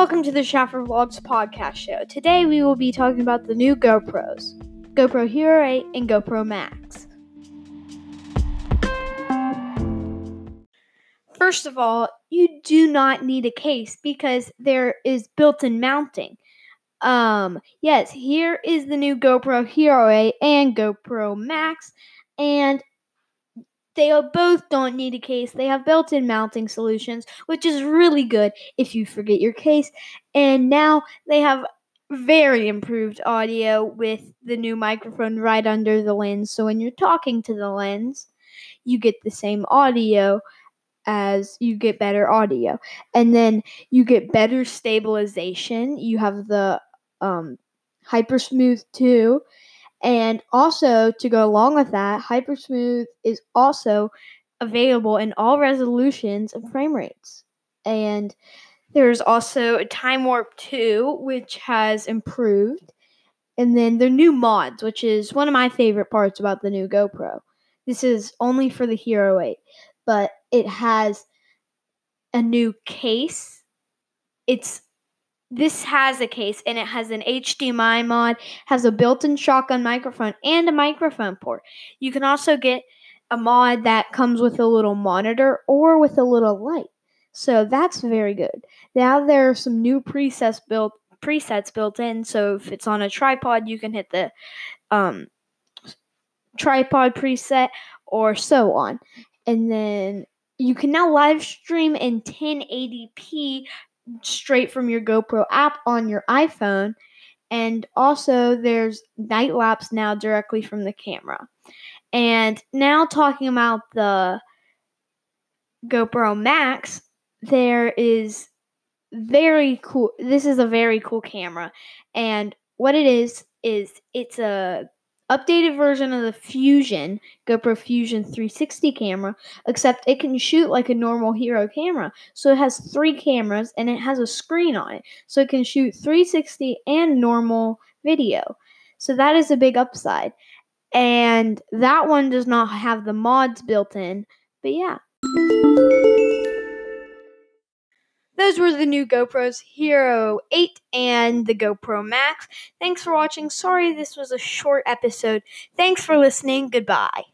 Welcome to the Shaffer Vlogs podcast show. Today we will be talking about the new GoPros GoPro Hero 8 and GoPro Max. First of all, you do not need a case because there is built in mounting. Um, yes, here is the new GoPro Hero 8 and GoPro Max, and they both don't need a case. They have built in mounting solutions, which is really good if you forget your case. And now they have very improved audio with the new microphone right under the lens. So when you're talking to the lens, you get the same audio as you get better audio. And then you get better stabilization. You have the um, Hyper Smooth 2 and also, to go along with that, Hypersmooth is also available in all resolutions and frame rates. And there's also Time Warp 2, which has improved. And then the new mods, which is one of my favorite parts about the new GoPro. This is only for the Hero 8, but it has a new case. It's this has a case and it has an HDMI mod, has a built-in shotgun microphone and a microphone port. You can also get a mod that comes with a little monitor or with a little light. So that's very good. Now there are some new presets built presets built in. So if it's on a tripod, you can hit the um, tripod preset or so on. And then you can now live stream in 1080p straight from your GoPro app on your iPhone. And also, there's night lapse now directly from the camera. And now, talking about the GoPro Max, there is very cool. This is a very cool camera. And what it is, is it's a updated version of the Fusion, GoPro Fusion 360 camera, except it can shoot like a normal Hero camera. So it has three cameras and it has a screen on it. So it can shoot 360 and normal video. So that is a big upside. And that one does not have the mods built in. But yeah. Those were the new GoPros Hero 8 and the GoPro Max. Thanks for watching. Sorry this was a short episode. Thanks for listening. Goodbye.